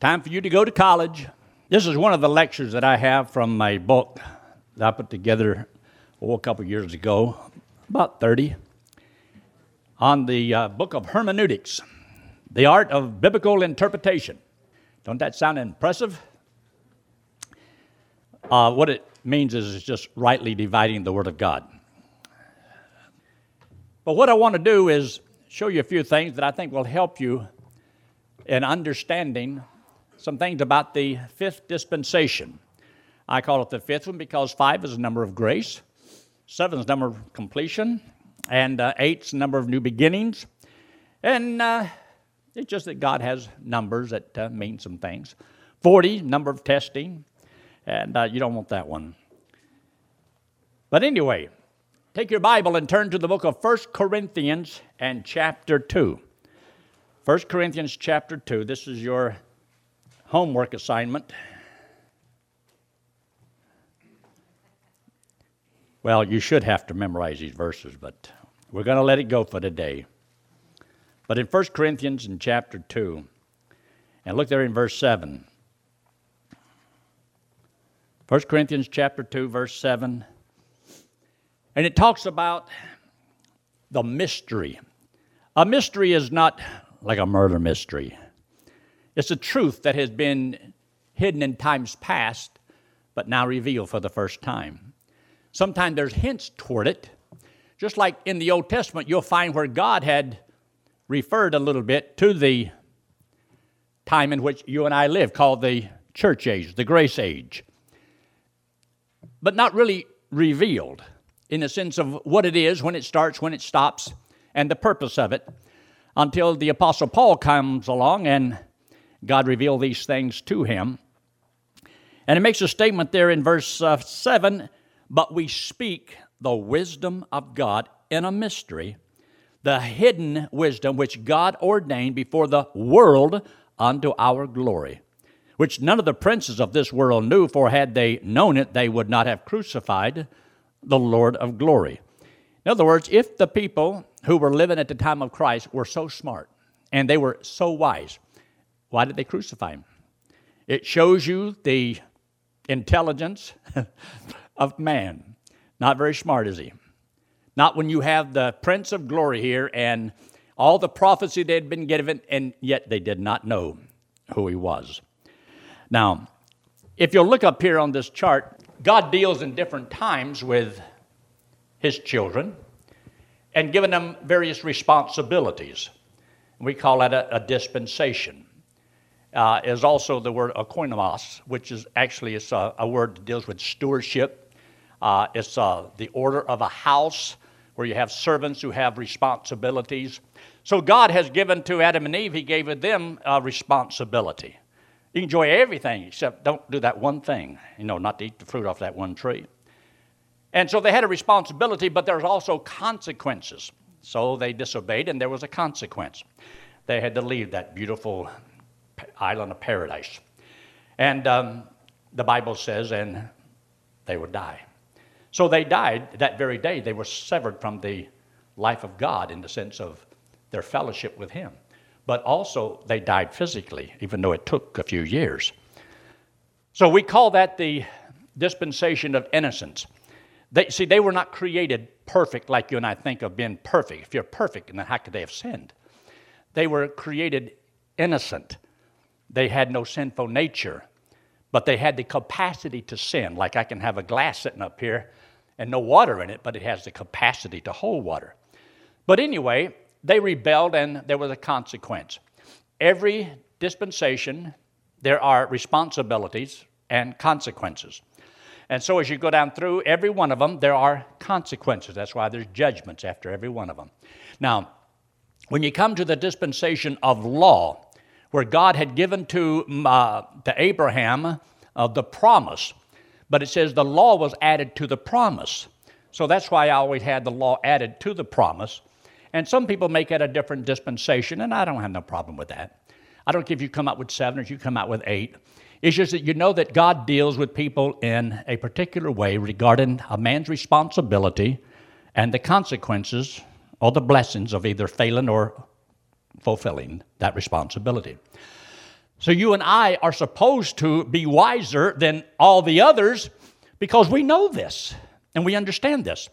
Time for you to go to college. This is one of the lectures that I have from my book that I put together oh, a couple years ago, about 30, on the uh, book of hermeneutics, the art of biblical interpretation. Don't that sound impressive? Uh, what it means is it's just rightly dividing the Word of God. But what I want to do is show you a few things that I think will help you in understanding some things about the fifth dispensation. I call it the fifth one because five is a number of grace, seven is the number of completion, and uh, eight is the number of new beginnings. And uh, it's just that God has numbers that uh, mean some things. 40, number of testing, and uh, you don't want that one. But anyway, take your Bible and turn to the book of 1 Corinthians and chapter 2. 1 Corinthians chapter 2. This is your homework assignment. Well, you should have to memorize these verses, but we're going to let it go for today. But in 1 Corinthians in chapter 2, and look there in verse 7. 1 Corinthians chapter 2, verse 7. And it talks about the mystery. A mystery is not like a murder mystery, it's a truth that has been hidden in times past, but now revealed for the first time. Sometimes there's hints toward it. Just like in the Old Testament, you'll find where God had referred a little bit to the time in which you and I live, called the church age, the grace age, but not really revealed in the sense of what it is, when it starts, when it stops, and the purpose of it, until the Apostle Paul comes along and God revealed these things to him. And it makes a statement there in verse uh, 7 But we speak the wisdom of God in a mystery, the hidden wisdom which God ordained before the world unto our glory, which none of the princes of this world knew, for had they known it, they would not have crucified the Lord of glory. In other words, if the people who were living at the time of Christ were so smart and they were so wise, why did they crucify him? It shows you the intelligence of man. Not very smart, is he? Not when you have the Prince of Glory here and all the prophecy they had been given, and yet they did not know who he was. Now, if you'll look up here on this chart, God deals in different times with his children and given them various responsibilities. We call that a, a dispensation. Uh, is also the word oikonomos, which is actually it's a, a word that deals with stewardship. Uh, it's uh, the order of a house where you have servants who have responsibilities. So God has given to Adam and Eve, He gave them a responsibility. You enjoy everything except don't do that one thing, you know, not to eat the fruit off that one tree. And so they had a responsibility, but there's also consequences. So they disobeyed, and there was a consequence. They had to leave that beautiful island of paradise. And um, the Bible says, and they would die. So they died that very day. They were severed from the life of God in the sense of their fellowship with Him but also they died physically, even though it took a few years. So we call that the dispensation of innocence. They, see, they were not created perfect like you and I think of being perfect. If you're perfect, then how could they have sinned? They were created innocent. They had no sinful nature, but they had the capacity to sin. Like I can have a glass sitting up here and no water in it, but it has the capacity to hold water. But anyway, they rebelled and there was a consequence. Every dispensation, there are responsibilities and consequences. And so as you go down through every one of them, there are consequences. That's why there's judgments after every one of them. Now, when you come to the dispensation of law, where God had given to, uh, to Abraham uh, the promise, but it says the law was added to the promise. So that's why I always had the law added to the promise. And some people make it a different dispensation, and I don't have no problem with that. I don't care if you come out with seven or if you come out with eight. It's just that you know that God deals with people in a particular way regarding a man's responsibility and the consequences or the blessings of either failing or fulfilling that responsibility. So you and I are supposed to be wiser than all the others because we know this and we understand this.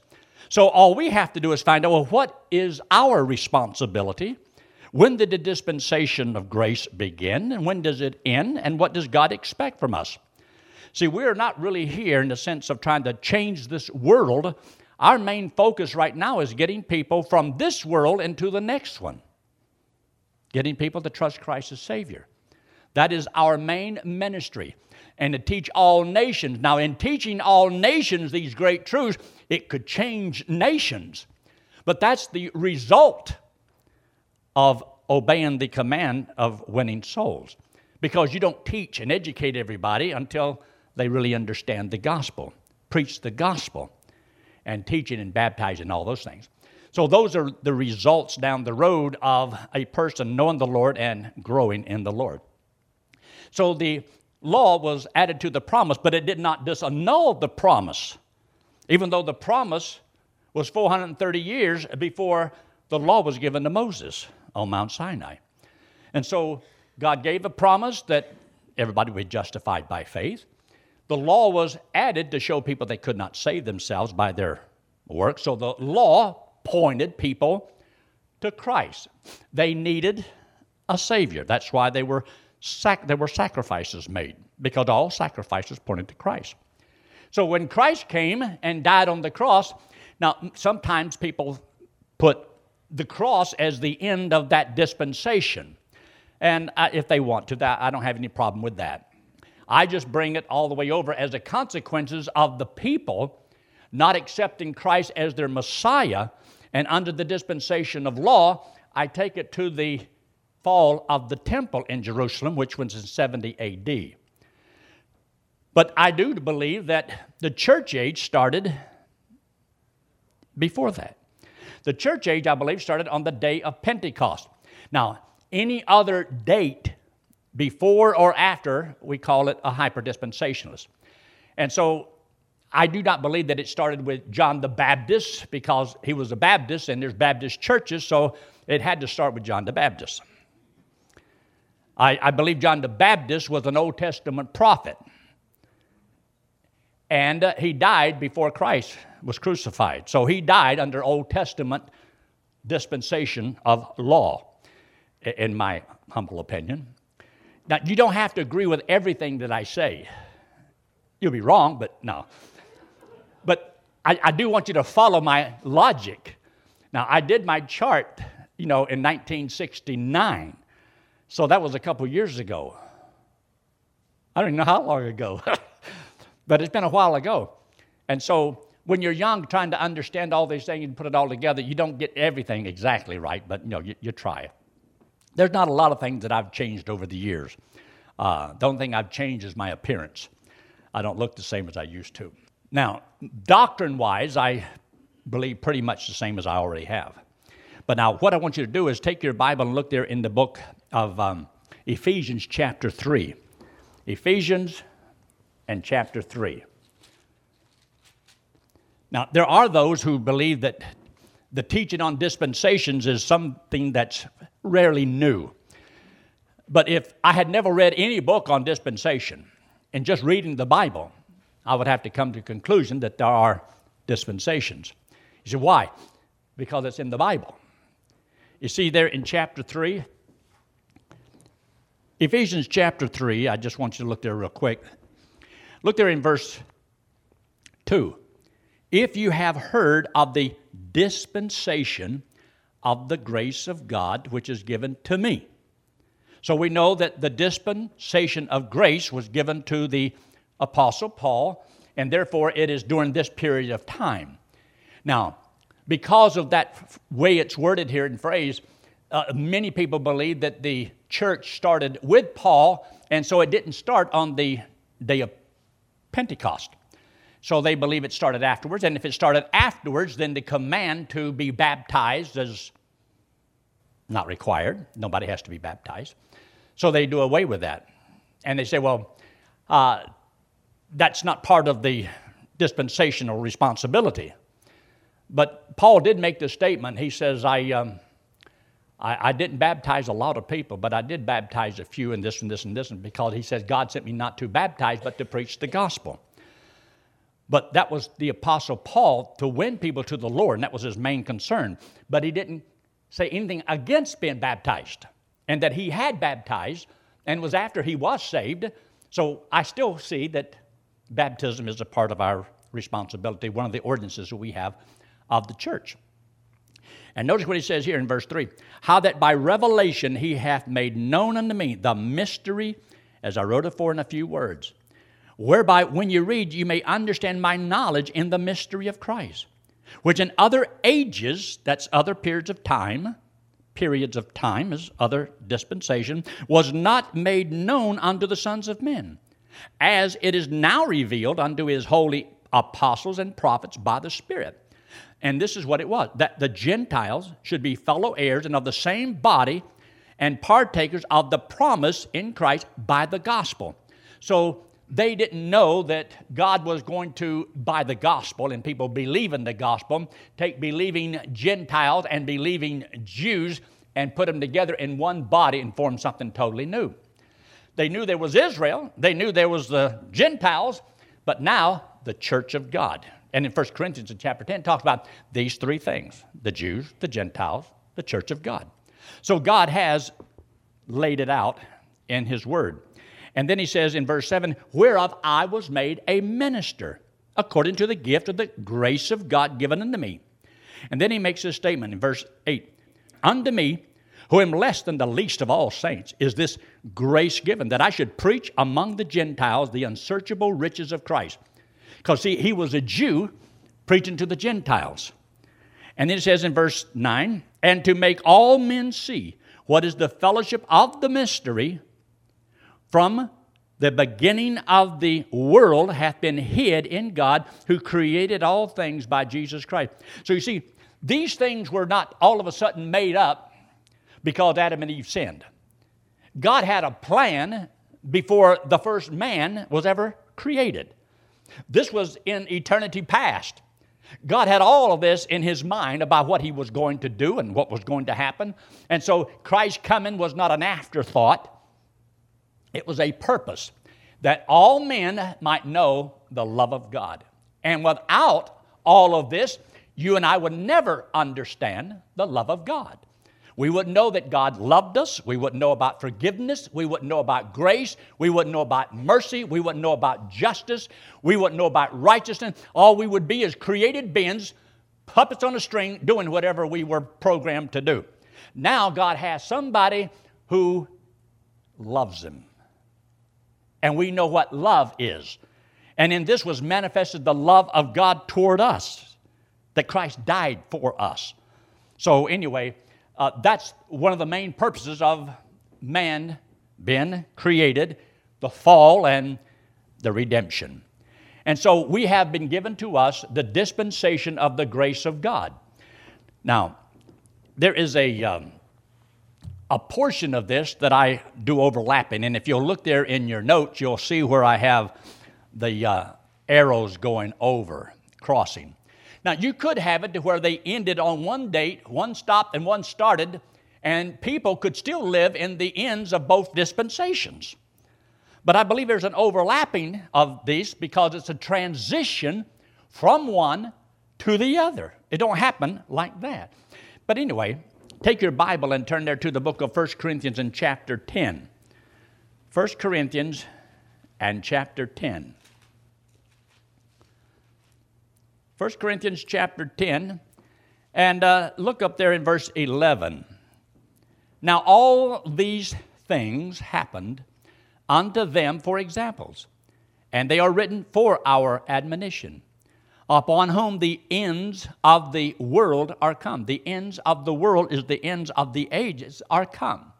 So all we have to do is find out well, what is our responsibility? When did the dispensation of grace begin and when does it end? And what does God expect from us? See, we're not really here in the sense of trying to change this world. Our main focus right now is getting people from this world into the next one, getting people to trust Christ as Savior. That is our main ministry. And to teach all nations. Now, in teaching all nations these great truths, it could change nations. But that's the result of obeying the command of winning souls. Because you don't teach and educate everybody until they really understand the gospel, preach the gospel, and teaching and baptizing, all those things. So, those are the results down the road of a person knowing the Lord and growing in the Lord. So, the law was added to the promise, but it did not disannul the promise, even though the promise was 430 years before the law was given to Moses on Mount Sinai. And so God gave a promise that everybody would be justified by faith. The law was added to show people they could not save themselves by their work. So the law pointed people to Christ. They needed a Savior. That's why they were sac- there were sacrifices made, because all sacrifices pointed to Christ. So when Christ came and died on the cross, now sometimes people put the cross as the end of that dispensation. And if they want to, that I don't have any problem with that. I just bring it all the way over as the consequences of the people not accepting Christ as their Messiah and under the dispensation of law, I take it to the fall of the temple in Jerusalem, which was in 70 AD. But I do believe that the church age started before that. The church age, I believe, started on the day of Pentecost. Now, any other date before or after, we call it a hyperdispensationalist. And so I do not believe that it started with John the Baptist because he was a Baptist and there's Baptist churches, so it had to start with John the Baptist. I, I believe John the Baptist was an Old Testament prophet. And uh, he died before Christ was crucified. So he died under Old Testament dispensation of law, in my humble opinion. Now, you don't have to agree with everything that I say. You'll be wrong, but no. But I, I do want you to follow my logic. Now, I did my chart, you know, in 1969. So that was a couple years ago. I don't even know how long ago, but it's been a while ago. And so when you're young, trying to understand all these things and put it all together, you don't get everything exactly right, but you know, you, you try it. There's not a lot of things that I've changed over the years. Uh, the only thing I've changed is my appearance. I don't look the same as I used to. Now, doctrine wise, I believe pretty much the same as I already have. But now, what I want you to do is take your Bible and look there in the book of um, Ephesians, chapter 3. Ephesians and chapter 3. Now, there are those who believe that the teaching on dispensations is something that's rarely new. But if I had never read any book on dispensation and just reading the Bible, I would have to come to the conclusion that there are dispensations. You say, why? Because it's in the Bible. You see there in chapter 3, Ephesians chapter 3, I just want you to look there real quick. Look there in verse 2. If you have heard of the dispensation of the grace of God which is given to me. So we know that the dispensation of grace was given to the Apostle Paul, and therefore it is during this period of time. Now, because of that way it's worded here in phrase, uh, many people believe that the church started with Paul, and so it didn't start on the day of Pentecost. So they believe it started afterwards, and if it started afterwards, then the command to be baptized is not required. Nobody has to be baptized. So they do away with that. And they say, well, uh, that's not part of the dispensational responsibility. But Paul did make the statement. He says, I, um, I, I, didn't baptize a lot of people, but I did baptize a few and this and this and this, and because he says God sent me not to baptize, but to preach the gospel. But that was the Apostle Paul to win people to the Lord, and that was his main concern. But he didn't say anything against being baptized, and that he had baptized and was after he was saved. So I still see that baptism is a part of our responsibility, one of the ordinances that we have of the church. And notice what he says here in verse 3 How that by revelation he hath made known unto me the mystery, as I wrote for in a few words, whereby when you read, you may understand my knowledge in the mystery of Christ, which in other ages, that's other periods of time, periods of time as other dispensation, was not made known unto the sons of men, as it is now revealed unto his holy apostles and prophets by the Spirit. And this is what it was that the Gentiles should be fellow heirs and of the same body and partakers of the promise in Christ by the gospel. So they didn't know that God was going to, by the gospel, and people believing the gospel, take believing Gentiles and believing Jews and put them together in one body and form something totally new. They knew there was Israel, they knew there was the Gentiles, but now the church of God. And in 1 Corinthians in chapter 10 talks about these three things the Jews, the Gentiles, the church of God. So God has laid it out in His Word. And then He says in verse 7 Whereof I was made a minister, according to the gift of the grace of God given unto me. And then He makes this statement in verse 8 Unto me, who am less than the least of all saints, is this grace given, that I should preach among the Gentiles the unsearchable riches of Christ because see, he was a Jew preaching to the Gentiles. And then it says in verse 9, and to make all men see what is the fellowship of the mystery from the beginning of the world hath been hid in God who created all things by Jesus Christ. So you see, these things were not all of a sudden made up because Adam and Eve sinned. God had a plan before the first man was ever created. This was in eternity past. God had all of this in his mind about what he was going to do and what was going to happen. And so Christ's coming was not an afterthought, it was a purpose that all men might know the love of God. And without all of this, you and I would never understand the love of God. We wouldn't know that God loved us. We wouldn't know about forgiveness. We wouldn't know about grace. We wouldn't know about mercy. We wouldn't know about justice. We wouldn't know about righteousness. All we would be is created beings, puppets on a string, doing whatever we were programmed to do. Now God has somebody who loves him. And we know what love is. And in this was manifested the love of God toward us, that Christ died for us. So, anyway, uh, that's one of the main purposes of man being created, the fall and the redemption. And so we have been given to us the dispensation of the grace of God. Now, there is a, um, a portion of this that I do overlapping, and if you'll look there in your notes, you'll see where I have the uh, arrows going over, crossing. Now, you could have it to where they ended on one date, one stopped and one started, and people could still live in the ends of both dispensations. But I believe there's an overlapping of these because it's a transition from one to the other. It don't happen like that. But anyway, take your Bible and turn there to the book of 1 Corinthians in chapter 10. 1 Corinthians and chapter 10. 1 Corinthians chapter 10, and uh, look up there in verse 11. Now, all these things happened unto them for examples, and they are written for our admonition, upon whom the ends of the world are come. The ends of the world is the ends of the ages are come.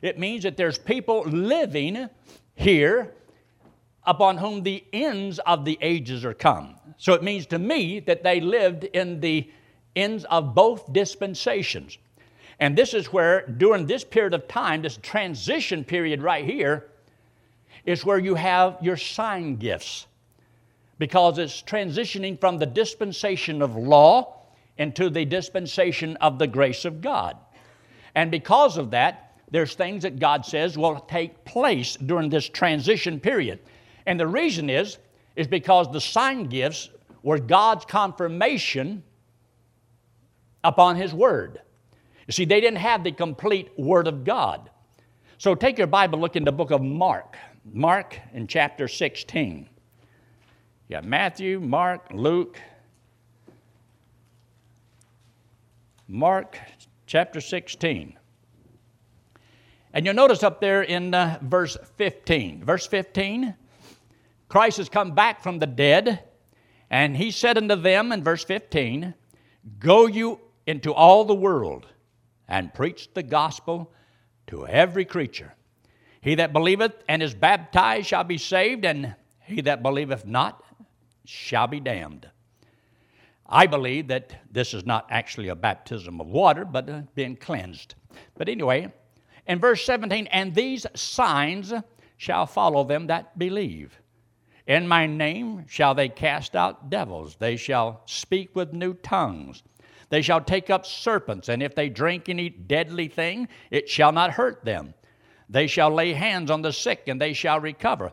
It means that there's people living here upon whom the ends of the ages are come. So it means to me that they lived in the ends of both dispensations. And this is where, during this period of time, this transition period right here, is where you have your sign gifts. Because it's transitioning from the dispensation of law into the dispensation of the grace of God. And because of that, there's things that God says will take place during this transition period. And the reason is, is because the sign gifts were God's confirmation upon His Word. You see, they didn't have the complete Word of God. So take your Bible, look in the book of Mark. Mark in chapter 16. You got Matthew, Mark, Luke. Mark chapter 16. And you'll notice up there in uh, verse 15. Verse 15, Christ has come back from the dead, and he said unto them in verse 15, Go you into all the world and preach the gospel to every creature. He that believeth and is baptized shall be saved, and he that believeth not shall be damned. I believe that this is not actually a baptism of water, but uh, being cleansed. But anyway, in verse 17, and these signs shall follow them that believe. In my name shall they cast out devils, they shall speak with new tongues. They shall take up serpents, and if they drink any deadly thing, it shall not hurt them. They shall lay hands on the sick, and they shall recover.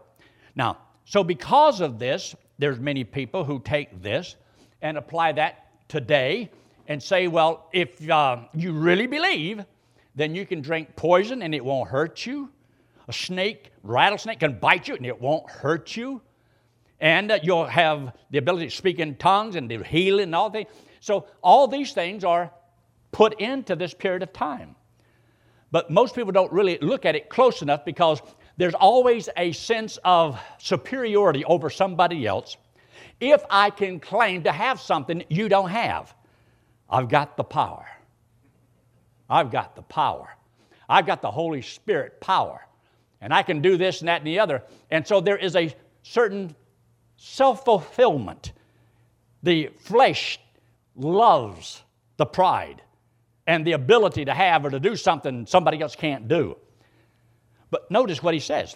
Now, so because of this, there's many people who take this and apply that today and say, well, if uh, you really believe, then you can drink poison and it won't hurt you. A snake, rattlesnake can bite you and it won't hurt you. And you'll have the ability to speak in tongues and the healing and all things. So all these things are put into this period of time. But most people don't really look at it close enough because there's always a sense of superiority over somebody else if I can claim to have something you don't have. I've got the power. I've got the power. I've got the Holy Spirit power. And I can do this and that and the other. And so there is a certain self fulfillment. The flesh loves the pride and the ability to have or to do something somebody else can't do. But notice what he says.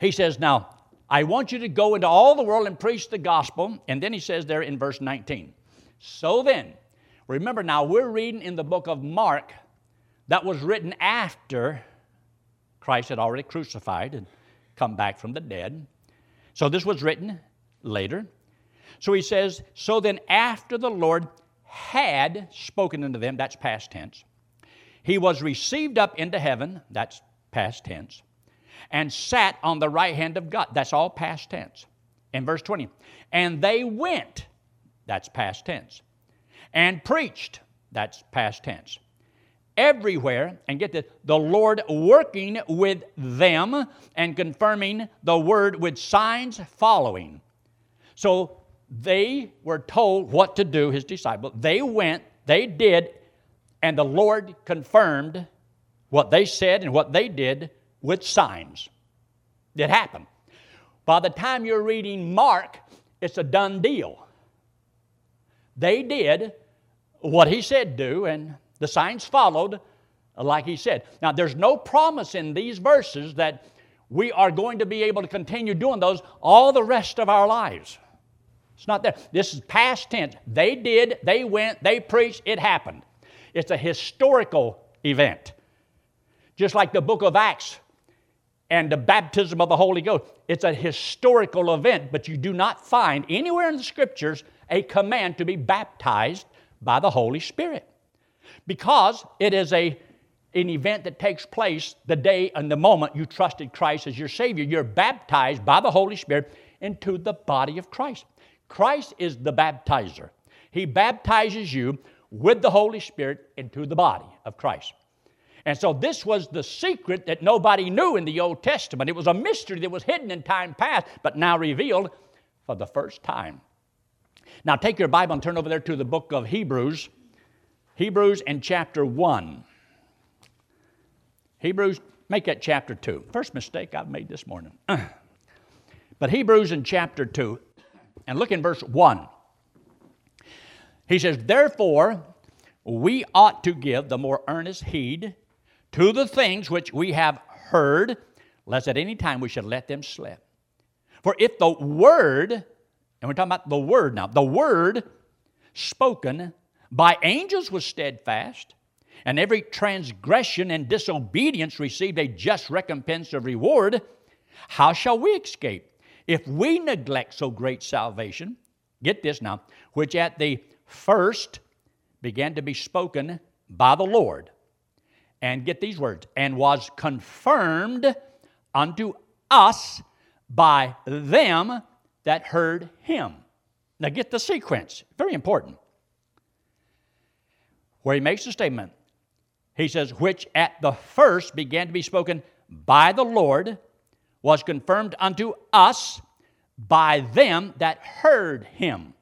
He says, Now, I want you to go into all the world and preach the gospel. And then he says there in verse 19, So then, remember now, we're reading in the book of Mark that was written after Christ had already crucified and come back from the dead. So this was written later. So he says, So then, after the Lord had spoken unto them, that's past tense, he was received up into heaven, that's past tense and sat on the right hand of God. That's all past tense. In verse 20, and they went, that's past tense, and preached, that's past tense. Everywhere, and get this, the Lord working with them and confirming the word with signs following. So they were told what to do, his disciples. They went, they did, and the Lord confirmed what they said and what they did with signs. It happened. By the time you're reading Mark, it's a done deal. They did what he said do, and the signs followed like he said. Now, there's no promise in these verses that we are going to be able to continue doing those all the rest of our lives. It's not there. This is past tense. They did, they went, they preached, it happened. It's a historical event. Just like the book of Acts and the baptism of the Holy Ghost. It's a historical event, but you do not find anywhere in the scriptures a command to be baptized by the Holy Spirit. Because it is a, an event that takes place the day and the moment you trusted Christ as your Savior. You're baptized by the Holy Spirit into the body of Christ. Christ is the baptizer. He baptizes you with the Holy Spirit into the body of Christ. And so this was the secret that nobody knew in the Old Testament. It was a mystery that was hidden in time past, but now revealed for the first time. Now take your Bible and turn over there to the book of Hebrews. Hebrews and chapter 1. Hebrews, make that chapter 2. First mistake I've made this morning. but Hebrews in chapter 2, and look in verse 1. He says, Therefore, we ought to give the more earnest heed to the things which we have heard, lest at any time we should let them slip. For if the word, and we're talking about the word now, the word spoken by angels was steadfast, and every transgression and disobedience received a just recompense of reward, how shall we escape if we neglect so great salvation? Get this now, which at the first began to be spoken by the Lord. And get these words, and was confirmed unto us by them that heard him. Now get the sequence, very important. Where he makes the statement, he says, which at the first began to be spoken by the Lord, was confirmed unto us by them that heard him.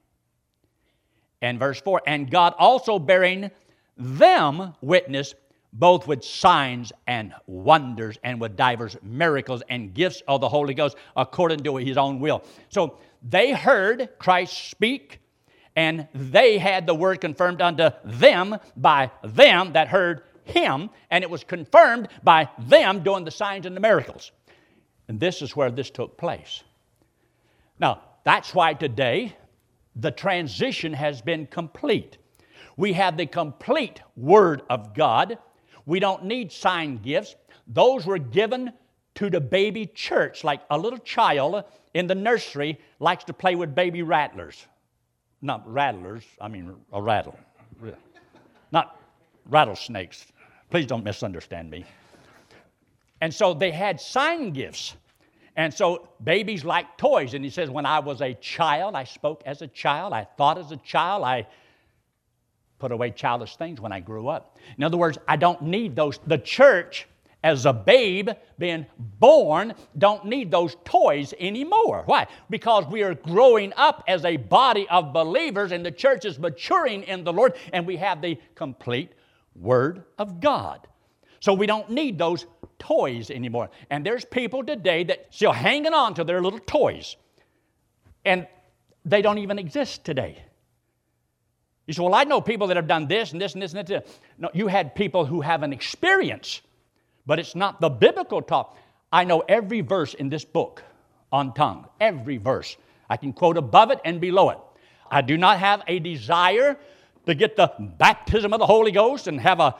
And verse 4 And God also bearing them witness both with signs and wonders and with divers miracles and gifts of the Holy Ghost according to his own will. So they heard Christ speak, and they had the word confirmed unto them by them that heard him, and it was confirmed by them doing the signs and the miracles. And this is where this took place. Now, that's why today the transition has been complete. We have the complete Word of God. We don't need sign gifts. Those were given to the baby church, like a little child in the nursery likes to play with baby rattlers. Not rattlers, I mean a rattle. Not rattlesnakes. Please don't misunderstand me. And so they had sign gifts. And so babies like toys. And he says, When I was a child, I spoke as a child, I thought as a child, I put away childish things when I grew up. In other words, I don't need those. The church, as a babe being born, don't need those toys anymore. Why? Because we are growing up as a body of believers, and the church is maturing in the Lord, and we have the complete Word of God. So we don't need those toys anymore. And there's people today that still hanging on to their little toys. And they don't even exist today. You say, Well, I know people that have done this and this and this and this. No, you had people who have an experience, but it's not the biblical talk. I know every verse in this book on tongue, every verse. I can quote above it and below it. I do not have a desire to get the baptism of the Holy Ghost and have a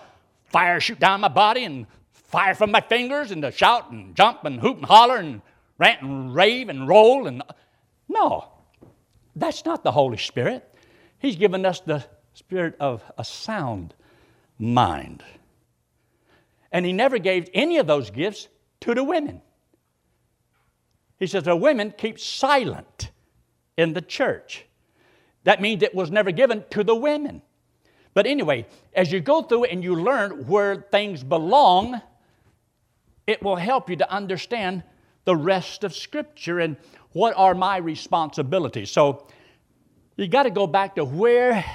fire shoot down my body and fire from my fingers and to shout and jump and hoop and holler and rant and rave and roll and no that's not the holy spirit he's given us the spirit of a sound mind and he never gave any of those gifts to the women he says the women keep silent in the church that means it was never given to the women but anyway, as you go through and you learn where things belong, it will help you to understand the rest of Scripture and what are my responsibilities. So you got to go back to where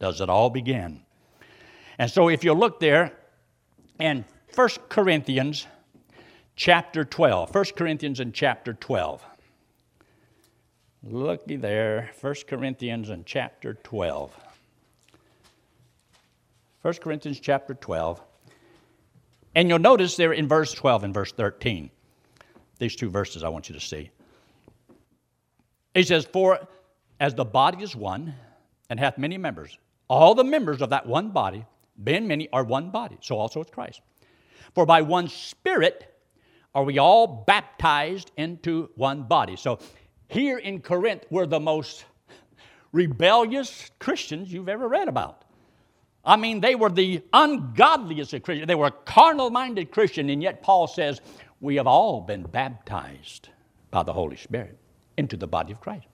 does it all begin? And so if you look there in 1 Corinthians chapter 12, 1 Corinthians in chapter 12. Looky there, 1 Corinthians in chapter 12. 1 Corinthians chapter 12. And you'll notice there in verse 12 and verse 13, these two verses I want you to see. He says, For as the body is one and hath many members, all the members of that one body, being many, are one body. So also is Christ. For by one Spirit are we all baptized into one body. So here in Corinth, we're the most rebellious Christians you've ever read about. I mean, they were the ungodliest of Christians. They were carnal minded Christian, and yet Paul says, We have all been baptized by the Holy Spirit into the body of Christ.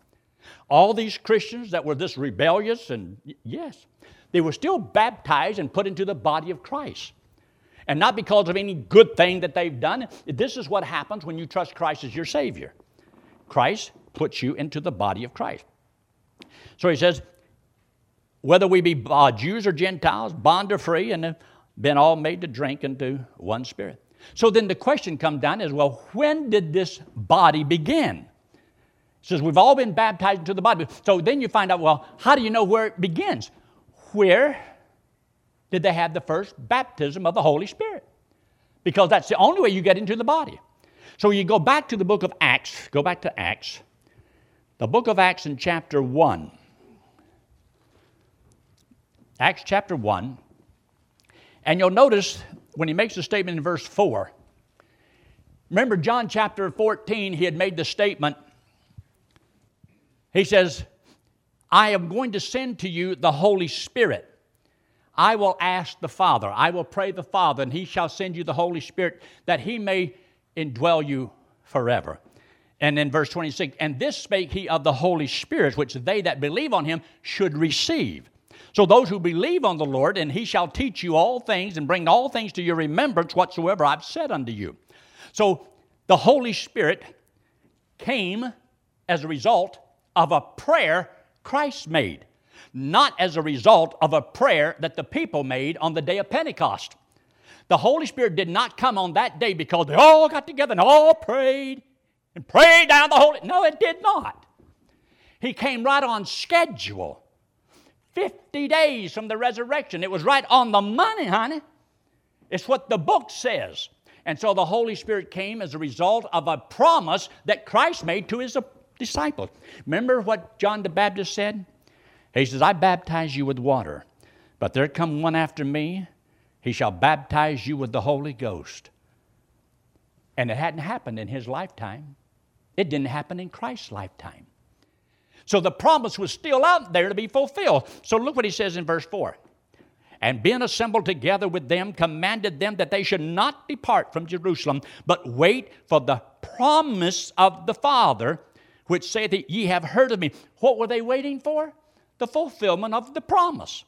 All these Christians that were this rebellious, and yes, they were still baptized and put into the body of Christ. And not because of any good thing that they've done. This is what happens when you trust Christ as your Savior. Christ puts you into the body of Christ. So he says, whether we be uh, Jews or Gentiles, bond or free, and have been all made to drink into one spirit. So then the question comes down is well, when did this body begin? Says we've all been baptized into the body. So then you find out, well, how do you know where it begins? Where did they have the first baptism of the Holy Spirit? Because that's the only way you get into the body. So you go back to the book of Acts, go back to Acts, the book of Acts in chapter 1. Acts chapter 1, And you'll notice when he makes the statement in verse 4, remember John chapter 14, he had made the statement. He says, I am going to send to you the Holy Spirit. I will ask the Father, I will pray the Father, and he shall send you the Holy Spirit that he may indwell you forever. And in verse 26, and this spake he of the Holy Spirit, which they that believe on him should receive. So those who believe on the Lord, and he shall teach you all things and bring all things to your remembrance whatsoever I've said unto you. So the Holy Spirit came as a result of a prayer Christ made, not as a result of a prayer that the people made on the day of Pentecost. The Holy Spirit did not come on that day because they all got together and all prayed and prayed down the Holy. No, it did not. He came right on schedule. 50 days from the resurrection. It was right on the money, honey. It's what the book says. And so the Holy Spirit came as a result of a promise that Christ made to his disciples. Remember what John the Baptist said? He says, I baptize you with water, but there come one after me. He shall baptize you with the Holy Ghost. And it hadn't happened in his lifetime, it didn't happen in Christ's lifetime. So the promise was still out there to be fulfilled. So look what he says in verse 4. And being assembled together with them, commanded them that they should not depart from Jerusalem, but wait for the promise of the Father, which saith, that Ye have heard of me. What were they waiting for? The fulfillment of the promise.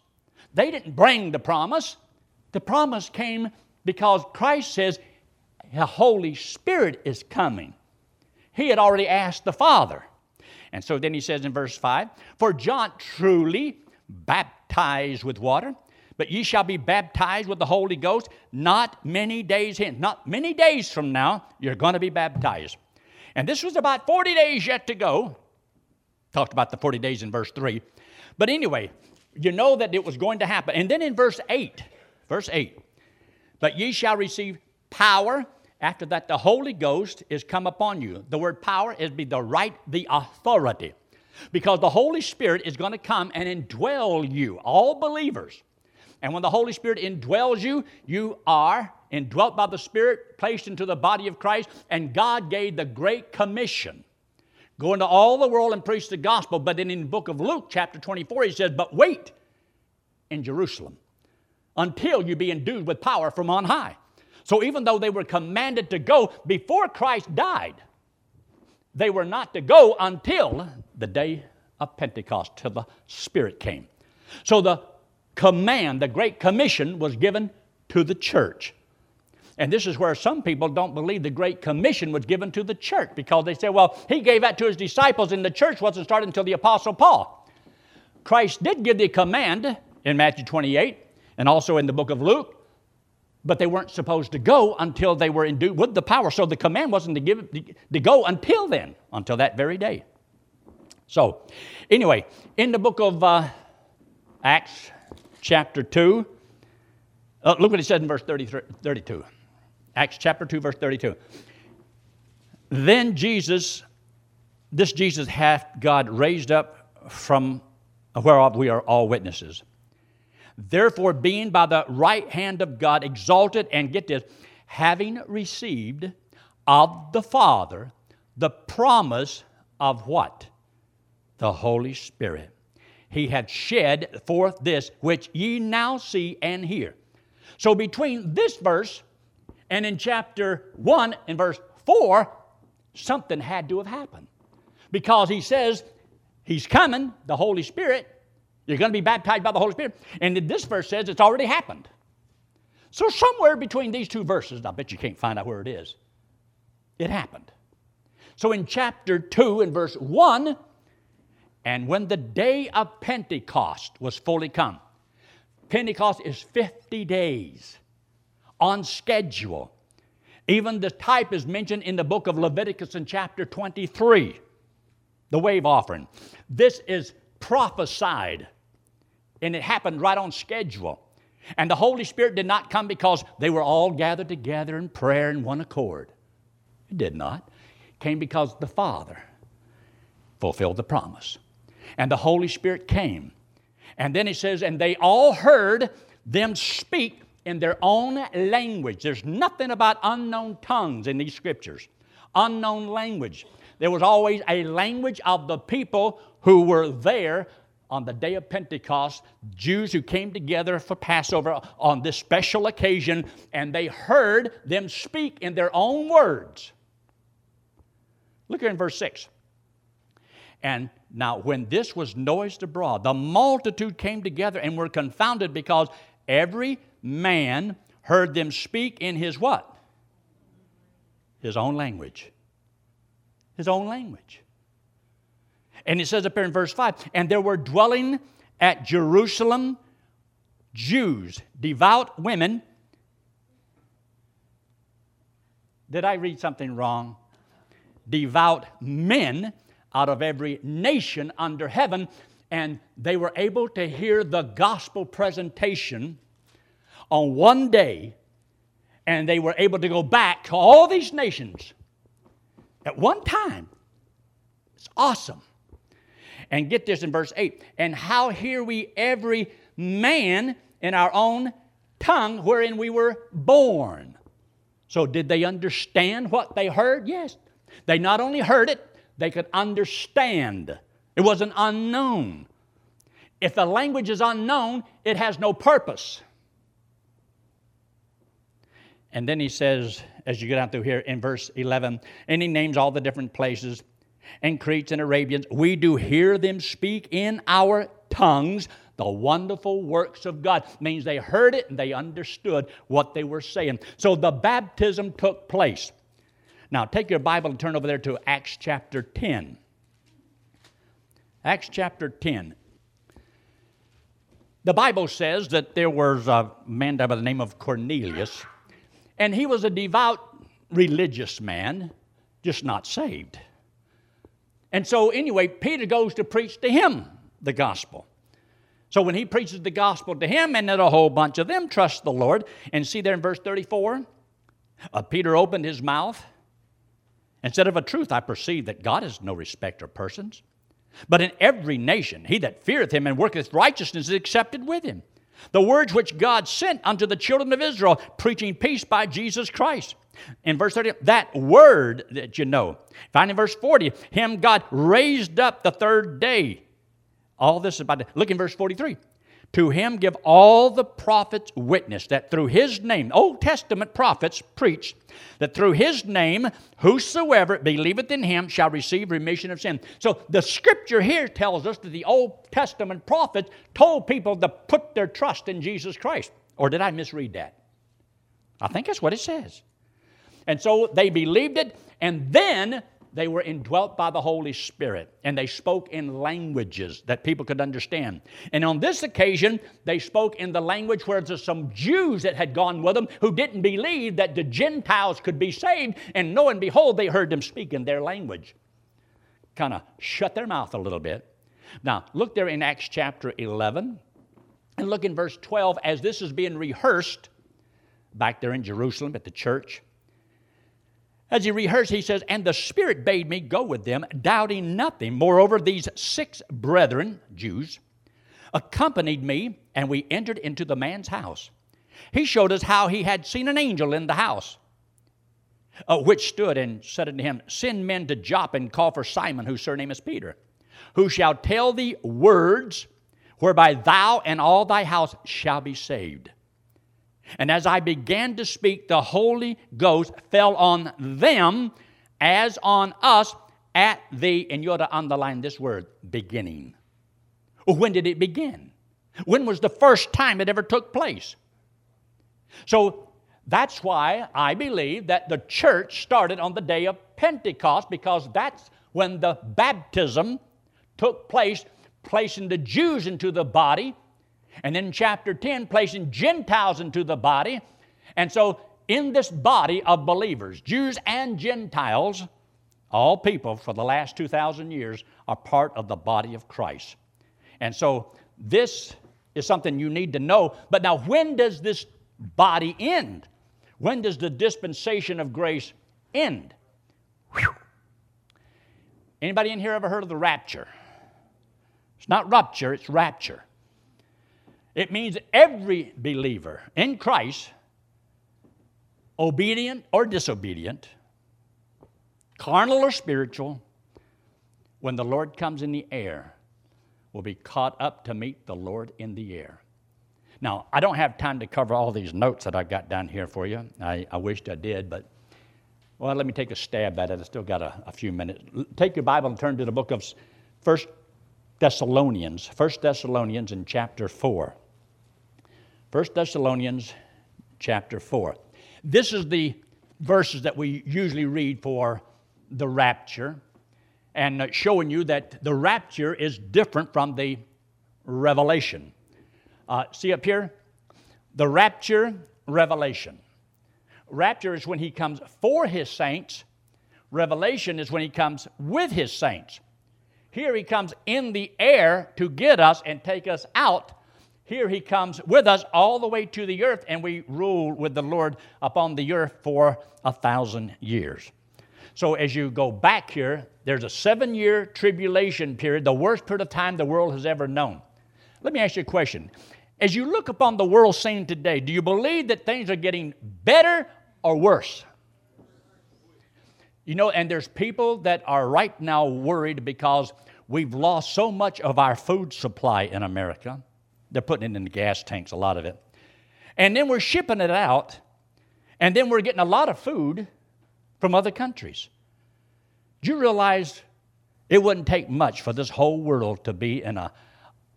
They didn't bring the promise. The promise came because Christ says, The Holy Spirit is coming. He had already asked the Father. And so then he says in verse 5 For John truly baptized with water, but ye shall be baptized with the Holy Ghost not many days hence. Not many days from now, you're going to be baptized. And this was about 40 days yet to go. Talked about the 40 days in verse 3. But anyway, you know that it was going to happen. And then in verse 8, verse 8, but ye shall receive power after that, the Holy Ghost is come upon you. The word power is be the right, the authority. Because the Holy Spirit is going to come and indwell you, all believers. And when the Holy Spirit indwells you, you are indwelt by the Spirit, placed into the body of Christ, and God gave the Great Commission. Go into all the world and preach the gospel. But then in the book of Luke, chapter 24, he says, But wait in Jerusalem until you be endued with power from on high. So even though they were commanded to go before Christ died, they were not to go until the day of Pentecost, till the Spirit came. So the command, the Great Commission, was given to the church. And this is where some people don't believe the Great Commission was given to the church because they say, well, he gave that to his disciples and the church wasn't started until the Apostle Paul. Christ did give the command in Matthew 28 and also in the book of Luke but they weren't supposed to go until they were endued with the power. So the command wasn't to give to go until then, until that very day. So, anyway, in the book of uh, Acts, chapter 2, uh, look what he said in verse 32. Acts chapter 2, verse 32. Then Jesus, this Jesus hath God raised up from whereof we are all witnesses. Therefore, being by the right hand of God exalted, and get this, having received of the Father the promise of what? The Holy Spirit. He had shed forth this which ye now see and hear. So, between this verse and in chapter 1 and verse 4, something had to have happened. Because he says, He's coming, the Holy Spirit, you're going to be baptized by the Holy Spirit. And this verse says it's already happened. So, somewhere between these two verses, I bet you can't find out where it is, it happened. So, in chapter 2 and verse 1, and when the day of Pentecost was fully come, Pentecost is 50 days on schedule. Even the type is mentioned in the book of Leviticus in chapter 23, the wave offering. This is prophesied and it happened right on schedule. And the Holy Spirit did not come because they were all gathered together in prayer in one accord. It did not. It came because the Father fulfilled the promise. And the Holy Spirit came. And then he says, and they all heard them speak in their own language. There's nothing about unknown tongues in these scriptures, unknown language. There was always a language of the people who were there on the day of Pentecost, Jews who came together for Passover on this special occasion, and they heard them speak in their own words. Look here in verse 6. And now, when this was noised abroad, the multitude came together and were confounded because every man heard them speak in his what? His own language. His own language. And it says up here in verse 5 and there were dwelling at Jerusalem Jews, devout women. Did I read something wrong? Devout men out of every nation under heaven, and they were able to hear the gospel presentation on one day, and they were able to go back to all these nations at one time. It's awesome. And get this in verse 8 and how hear we every man in our own tongue wherein we were born. So, did they understand what they heard? Yes. They not only heard it, they could understand. It wasn't unknown. If the language is unknown, it has no purpose. And then he says, as you get down through here in verse 11, and he names all the different places and Cretes and Arabians, we do hear them speak in our tongues the wonderful works of God. Means they heard it and they understood what they were saying. So the baptism took place. Now take your Bible and turn over there to Acts chapter 10. Acts chapter 10. The Bible says that there was a man by the name of Cornelius, and he was a devout religious man, just not saved. And so, anyway, Peter goes to preach to him the gospel. So, when he preaches the gospel to him, and then a whole bunch of them trust the Lord, and see there in verse 34, uh, Peter opened his mouth said, Of a truth, I perceive that God is no respecter of persons. But in every nation, he that feareth him and worketh righteousness is accepted with him. The words which God sent unto the children of Israel, preaching peace by Jesus Christ. In verse 30, that word that you know. Find in verse 40, him God raised up the third day. All this is about, look in verse 43. To him give all the prophets witness that through his name, Old Testament prophets preached that through his name, whosoever believeth in him shall receive remission of sin. So the scripture here tells us that the Old Testament prophets told people to put their trust in Jesus Christ. Or did I misread that? I think that's what it says. And so they believed it, and then they were indwelt by the Holy Spirit, and they spoke in languages that people could understand. And on this occasion, they spoke in the language where there's some Jews that had gone with them who didn't believe that the Gentiles could be saved, and lo and behold, they heard them speak in their language. Kind of shut their mouth a little bit. Now, look there in Acts chapter 11, and look in verse 12 as this is being rehearsed back there in Jerusalem at the church. As he rehearsed, he says, And the Spirit bade me go with them, doubting nothing. Moreover, these six brethren, Jews, accompanied me, and we entered into the man's house. He showed us how he had seen an angel in the house, uh, which stood and said unto him, Send men to Joppa and call for Simon, whose surname is Peter, who shall tell thee words whereby thou and all thy house shall be saved. And as I began to speak, the Holy Ghost fell on them as on us at the, and you ought to underline this word, beginning. When did it begin? When was the first time it ever took place? So that's why I believe that the church started on the day of Pentecost because that's when the baptism took place, placing the Jews into the body and then chapter 10, placing Gentiles into the body. And so, in this body of believers, Jews and Gentiles, all people for the last 2,000 years, are part of the body of Christ. And so, this is something you need to know. But now, when does this body end? When does the dispensation of grace end? Whew. Anybody in here ever heard of the rapture? It's not rupture, it's rapture. It means every believer in Christ, obedient or disobedient, carnal or spiritual, when the Lord comes in the air, will be caught up to meet the Lord in the air. Now, I don't have time to cover all these notes that I've got down here for you. I, I wished I did, but well, let me take a stab at it. I still got a, a few minutes. Take your Bible and turn to the book of First Thessalonians, First Thessalonians in chapter 4. First Thessalonians chapter 4. This is the verses that we usually read for the rapture and showing you that the rapture is different from the revelation. Uh, see up here? The rapture, revelation. Rapture is when he comes for his saints, revelation is when he comes with his saints. Here he comes in the air to get us and take us out. Here he comes with us all the way to the earth, and we rule with the Lord upon the earth for a thousand years. So as you go back here, there's a seven year tribulation period, the worst period of time the world has ever known. Let me ask you a question. As you look upon the world scene today, do you believe that things are getting better or worse? You know, and there's people that are right now worried because we've lost so much of our food supply in America. They're putting it in the gas tanks, a lot of it. And then we're shipping it out, and then we're getting a lot of food from other countries. Do you realize it wouldn't take much for this whole world to be in a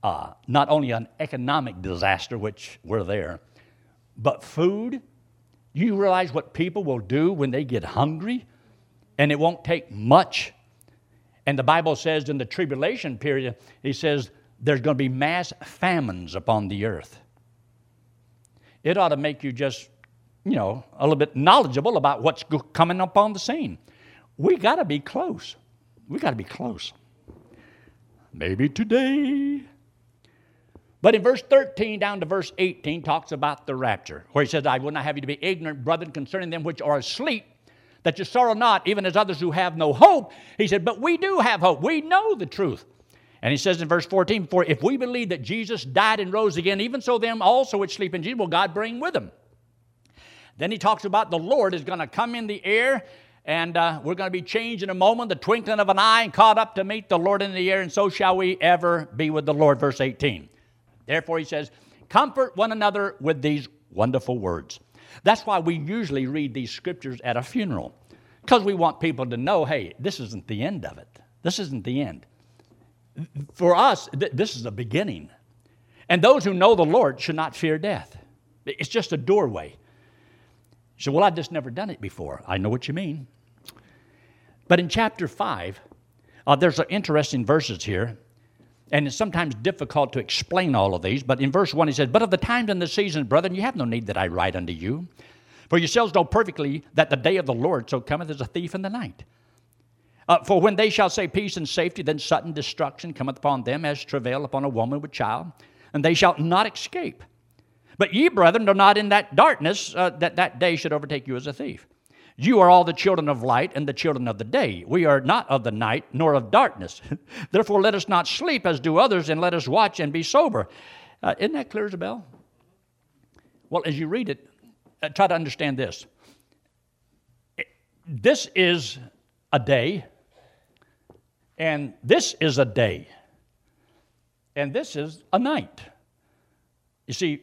uh, not only an economic disaster, which we're there, but food. You realize what people will do when they get hungry? And it won't take much. And the Bible says in the tribulation period, he says there's going to be mass famines upon the earth. It ought to make you just, you know, a little bit knowledgeable about what's coming up on the scene. We got to be close. We got to be close. Maybe today. But in verse 13 down to verse 18 talks about the rapture, where he says, I will not have you to be ignorant, brethren, concerning them which are asleep, that you sorrow not, even as others who have no hope. He said, But we do have hope. We know the truth. And he says in verse 14, For if we believe that Jesus died and rose again, even so them also which sleep in Jesus will God bring with him. Then he talks about the Lord is going to come in the air and uh, we're going to be changed in a moment, the twinkling of an eye, and caught up to meet the Lord in the air, and so shall we ever be with the Lord. Verse 18. Therefore, he says, Comfort one another with these wonderful words. That's why we usually read these scriptures at a funeral, because we want people to know hey, this isn't the end of it. This isn't the end. For us, th- this is the beginning. And those who know the Lord should not fear death. It's just a doorway. So, Well, I've just never done it before. I know what you mean. But in chapter 5, uh, there's interesting verses here and it's sometimes difficult to explain all of these, but in verse 1 he says, But of the times and the seasons, brethren, you have no need that I write unto you. For yourselves know perfectly that the day of the Lord so cometh as a thief in the night. Uh, for when they shall say peace and safety, then sudden destruction cometh upon them as travail upon a woman with child, and they shall not escape. But ye, brethren, are not in that darkness uh, that that day should overtake you as a thief. You are all the children of light and the children of the day. We are not of the night nor of darkness. Therefore, let us not sleep as do others, and let us watch and be sober. Uh, isn't that clear as a bell? Well, as you read it, uh, try to understand this. This is a day, and this is a day, and this is a night. You see,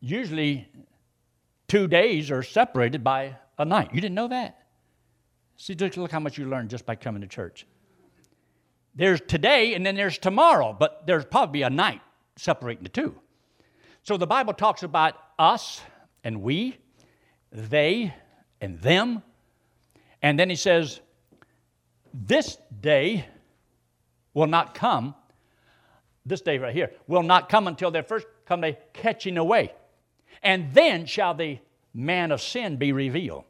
usually two days are separated by a night. You didn't know that? See, look how much you learned just by coming to church. There's today and then there's tomorrow, but there's probably a night separating the two. So the Bible talks about us and we, they and them. And then he says, This day will not come, this day right here, will not come until there first come a catching away. And then shall the man of sin be revealed.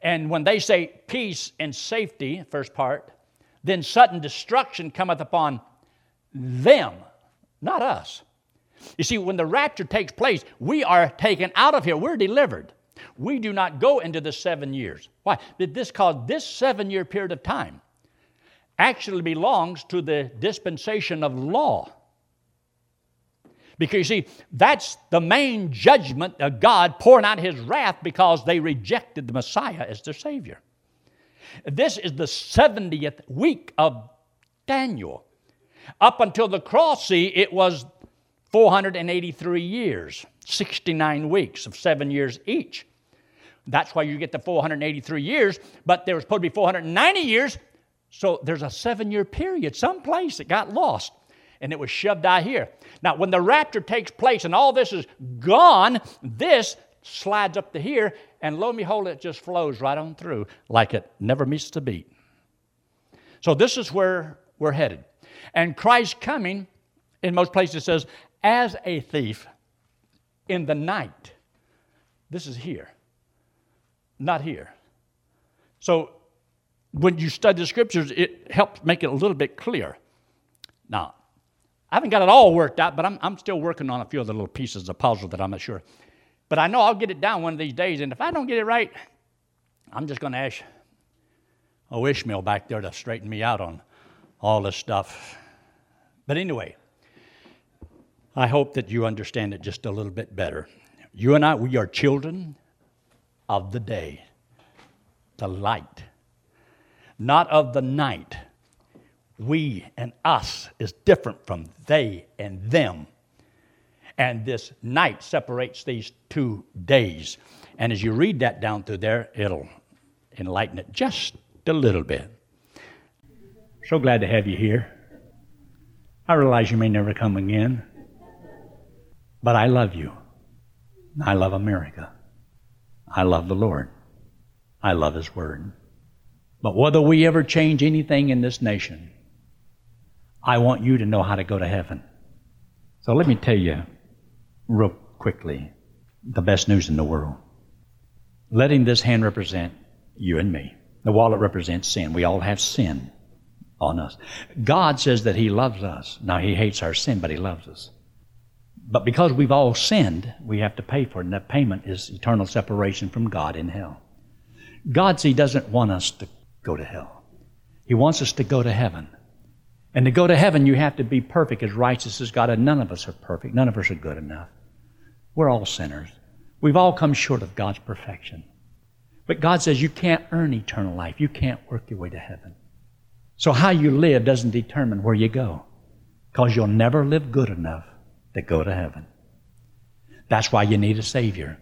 And when they say peace and safety, first part, then sudden destruction cometh upon them, not us. You see, when the rapture takes place, we are taken out of here. We're delivered. We do not go into the seven years. Why? Did This cause this seven year period of time actually belongs to the dispensation of law. Because you see, that's the main judgment of God pouring out his wrath because they rejected the Messiah as their Savior. This is the 70th week of Daniel. Up until the cross, see, it was 483 years, 69 weeks of seven years each. That's why you get the 483 years, but there was supposed to be 490 years, so there's a seven year period, someplace that got lost, and it was shoved out here. Now, when the rapture takes place and all this is gone, this slides up to here, and lo and behold, it just flows right on through like it never misses a beat. So, this is where we're headed. And Christ coming, in most places, says, as a thief in the night. This is here, not here. So, when you study the scriptures, it helps make it a little bit clear. Now, I haven't got it all worked out, but I'm, I'm still working on a few of the little pieces of the puzzle that I'm not sure. But I know I'll get it down one of these days, and if I don't get it right, I'm just going to ask oh Ishmael back there to straighten me out on all this stuff. But anyway, I hope that you understand it just a little bit better. You and I, we are children of the day, the light, not of the night. We and us is different from they and them. And this night separates these two days. And as you read that down through there, it'll enlighten it just a little bit. So glad to have you here. I realize you may never come again, but I love you. I love America. I love the Lord. I love His Word. But whether we ever change anything in this nation, I want you to know how to go to heaven. So let me tell you real quickly the best news in the world. Letting this hand represent you and me. The wallet represents sin. We all have sin on us. God says that He loves us. Now, He hates our sin, but He loves us. But because we've all sinned, we have to pay for it, and that payment is eternal separation from God in hell. God, see, doesn't want us to go to hell. He wants us to go to heaven. And to go to heaven, you have to be perfect, as righteous as God, and none of us are perfect. None of us are good enough. We're all sinners. We've all come short of God's perfection. But God says you can't earn eternal life. You can't work your way to heaven. So how you live doesn't determine where you go, because you'll never live good enough to go to heaven. That's why you need a Savior.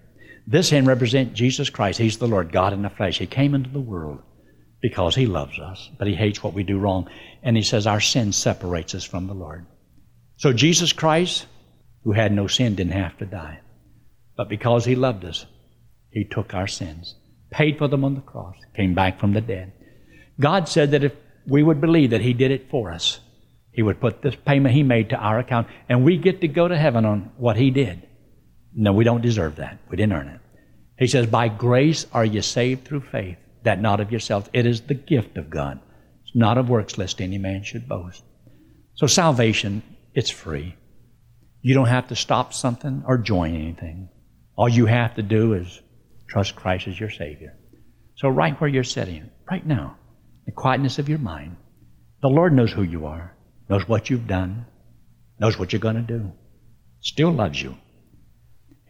This hand represents Jesus Christ. He's the Lord, God in the flesh. He came into the world because He loves us, but He hates what we do wrong. And He says our sin separates us from the Lord. So Jesus Christ, who had no sin, didn't have to die. But because He loved us, He took our sins, paid for them on the cross, came back from the dead. God said that if we would believe that He did it for us, He would put this payment He made to our account, and we get to go to heaven on what He did. No, we don't deserve that. We didn't earn it. He says, By grace are you saved through faith that not of yourselves. It is the gift of God. It's not of works, lest any man should boast. So salvation, it's free. You don't have to stop something or join anything. All you have to do is trust Christ as your Savior. So right where you're sitting, right now, the quietness of your mind, the Lord knows who you are, knows what you've done, knows what you're going to do, still loves you.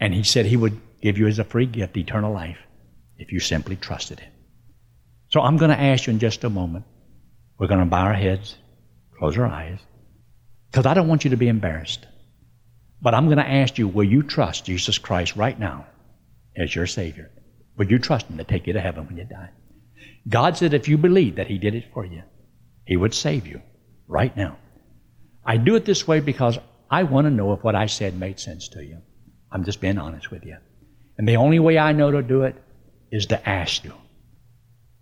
And He said He would give you as a free gift eternal life if you simply trusted Him. So I'm going to ask you in just a moment. We're going to bow our heads, close our eyes, because I don't want you to be embarrassed. But I'm going to ask you, will you trust Jesus Christ right now as your Savior? Will you trust Him to take you to heaven when you die? God said if you believe that He did it for you, He would save you right now. I do it this way because I want to know if what I said made sense to you. I'm just being honest with you. And the only way I know to do it is to ask you.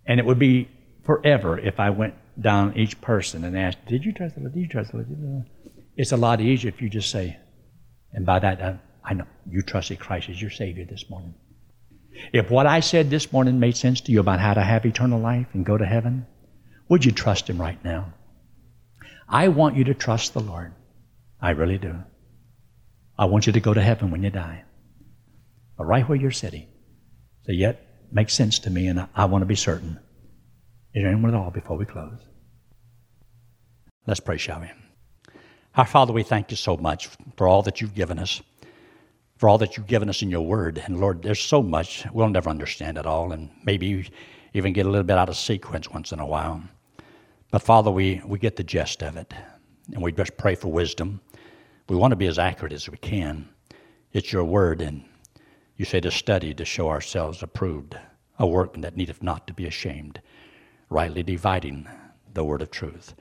And it would be forever if I went down each person and asked, Did you trust the Lord? Did you trust the Lord? It's a lot easier if you just say, and by that, uh, I know you trusted Christ as your Savior this morning. If what I said this morning made sense to you about how to have eternal life and go to heaven, would you trust Him right now? I want you to trust the Lord. I really do. I want you to go to heaven when you die. But right where you're sitting, say, Yet makes sense to me, and I, I want to be certain. Is there anyone at all before we close? Let's pray, shall we? Our Father, we thank you so much for all that you've given us, for all that you've given us in your word. And Lord, there's so much, we'll never understand it all, and maybe even get a little bit out of sequence once in a while. But Father, we, we get the gist of it, and we just pray for wisdom. We want to be as accurate as we can. It's your word, and you say to study to show ourselves approved, a workman that needeth not to be ashamed, rightly dividing the word of truth.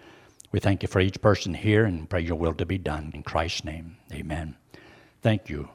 We thank you for each person here and pray your will to be done. In Christ's name, amen. Thank you